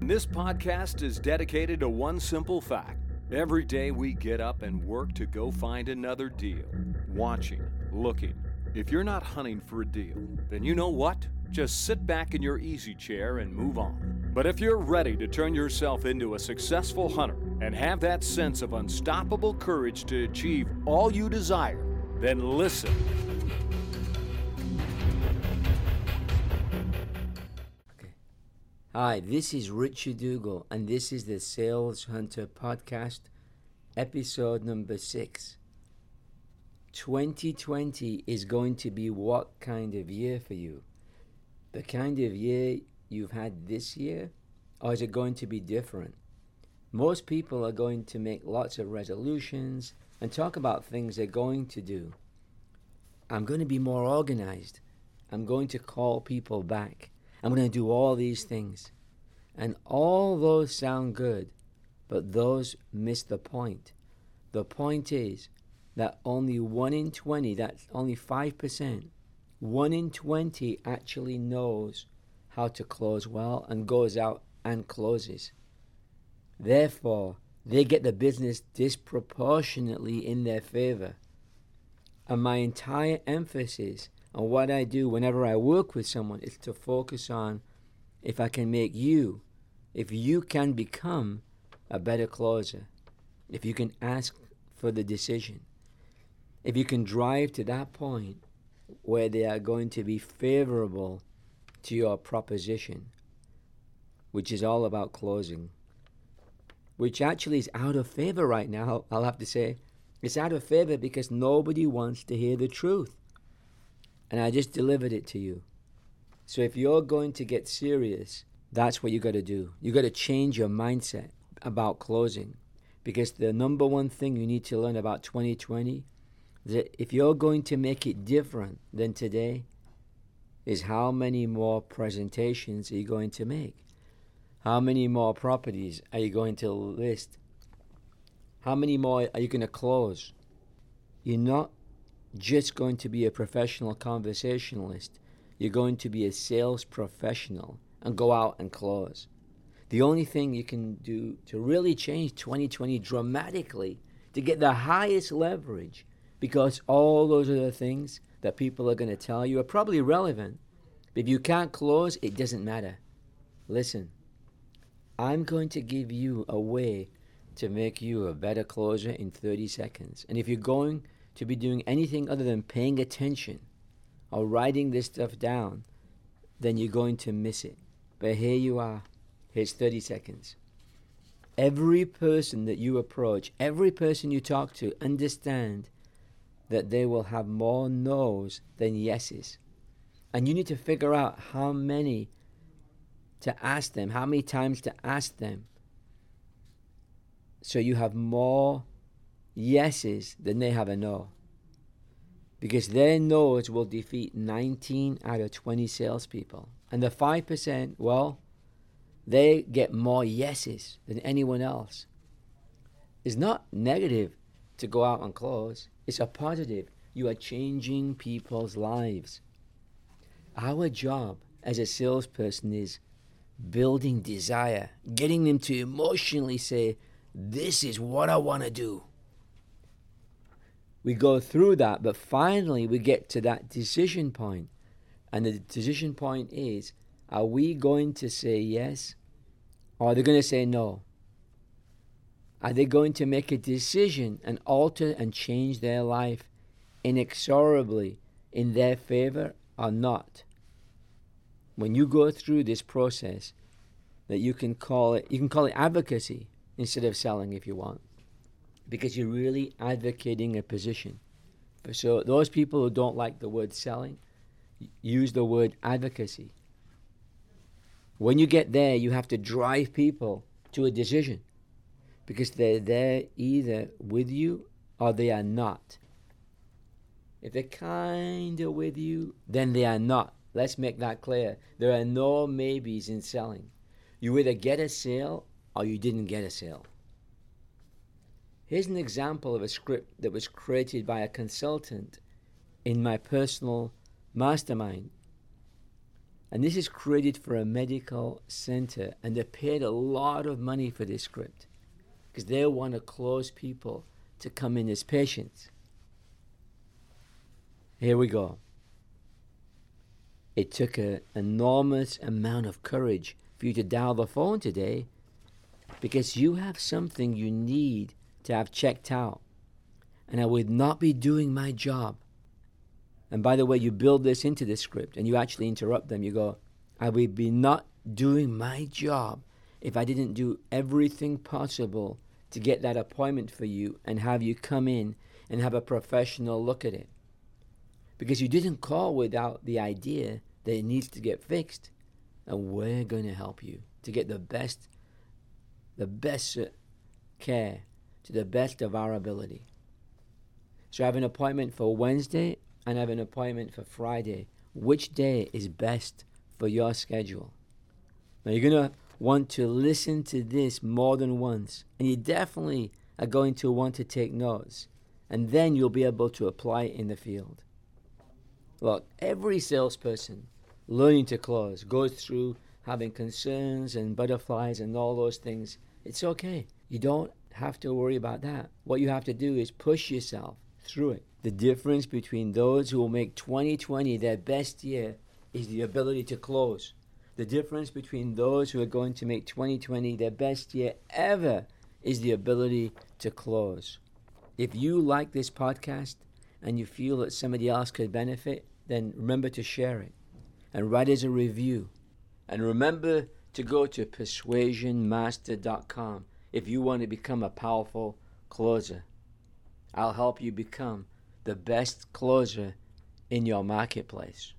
This podcast is dedicated to one simple fact. Every day we get up and work to go find another deal. Watching, looking. If you're not hunting for a deal, then you know what? Just sit back in your easy chair and move on. But if you're ready to turn yourself into a successful hunter and have that sense of unstoppable courage to achieve all you desire, then listen. Hi, this is Richard Dougal, and this is the Sales Hunter Podcast, episode number six. 2020 is going to be what kind of year for you? The kind of year you've had this year, or is it going to be different? Most people are going to make lots of resolutions and talk about things they're going to do. I'm going to be more organized. I'm going to call people back. I'm going to do all these things. And all those sound good, but those miss the point. The point is that only 1 in 20, that's only 5%, 1 in 20 actually knows how to close well and goes out and closes. Therefore, they get the business disproportionately in their favor. And my entire emphasis on what I do whenever I work with someone is to focus on if I can make you, if you can become a better closer, if you can ask for the decision, if you can drive to that point where they are going to be favorable to your proposition, which is all about closing, which actually is out of favor right now, I'll have to say. It's out of favor because nobody wants to hear the truth and I just delivered it to you. So if you're going to get serious, that's what you got to do. You got to change your mindset about closing because the number one thing you need to learn about 2020 is that if you're going to make it different than today is how many more presentations are you going to make? How many more properties are you going to list? How many more are you going to close? You're not just going to be a professional conversationalist. You're going to be a sales professional and go out and close. The only thing you can do to really change 2020 dramatically to get the highest leverage because all those other things that people are going to tell you are probably relevant. If you can't close, it doesn't matter. Listen, I'm going to give you a way to make you a better closer in 30 seconds. And if you're going to be doing anything other than paying attention or writing this stuff down, then you're going to miss it. But here you are. Here's 30 seconds. Every person that you approach, every person you talk to, understand that they will have more no's than yeses. And you need to figure out how many to ask them, how many times to ask them. So you have more yeses than they have a no. Because their no's will defeat 19 out of 20 salespeople. And the 5%, well, they get more yeses than anyone else. It's not negative to go out and close, it's a positive. You are changing people's lives. Our job as a salesperson is building desire, getting them to emotionally say, This is what I want to do we go through that, but finally we get to that decision point. And the decision point is are we going to say yes or are they going to say no? Are they going to make a decision and alter and change their life inexorably in their favor or not? When you go through this process, that you can call it you can call it advocacy instead of selling if you want because you're really advocating a position. So those people who don't like the word selling, use the word advocacy. When you get there, you have to drive people to a decision because they're there either with you or they are not. If they're kind of with you, then they are not. Let's make that clear. There are no maybes in selling. You either get a sale or you didn't get a sale. Here's an example of a script that was created by a consultant in my personal mastermind. And this is created for a medical center, and they paid a lot of money for this script because they want to close people to come in as patients. Here we go. It took an enormous amount of courage for you to dial the phone today because you have something you need to have checked out. And I would not be doing my job. And by the way, you build this into the script and you actually interrupt them. You go, I would be not doing my job if I didn't do everything possible to get that appointment for you and have you come in and have a professional look at it. Because you didn't call without the idea that it needs to get fixed. And we're going to help you to get the best, the best uh, care to the best of our ability. So I have an appointment for Wednesday and I have an appointment for Friday. Which day is best for your schedule? Now you're going to want to listen to this more than once, and you definitely are going to want to take notes, and then you'll be able to apply it in the field. Look, every salesperson learning to close goes through having concerns and butterflies and all those things. It's okay. You don't have to worry about that. What you have to do is push yourself through it. The difference between those who will make 2020 their best year is the ability to close. The difference between those who are going to make 2020 their best year ever is the ability to close. If you like this podcast and you feel that somebody else could benefit, then remember to share it and write us a review. And remember to go to persuasionmaster.com if you want to become a powerful closer. I'll help you become the best closer in your marketplace.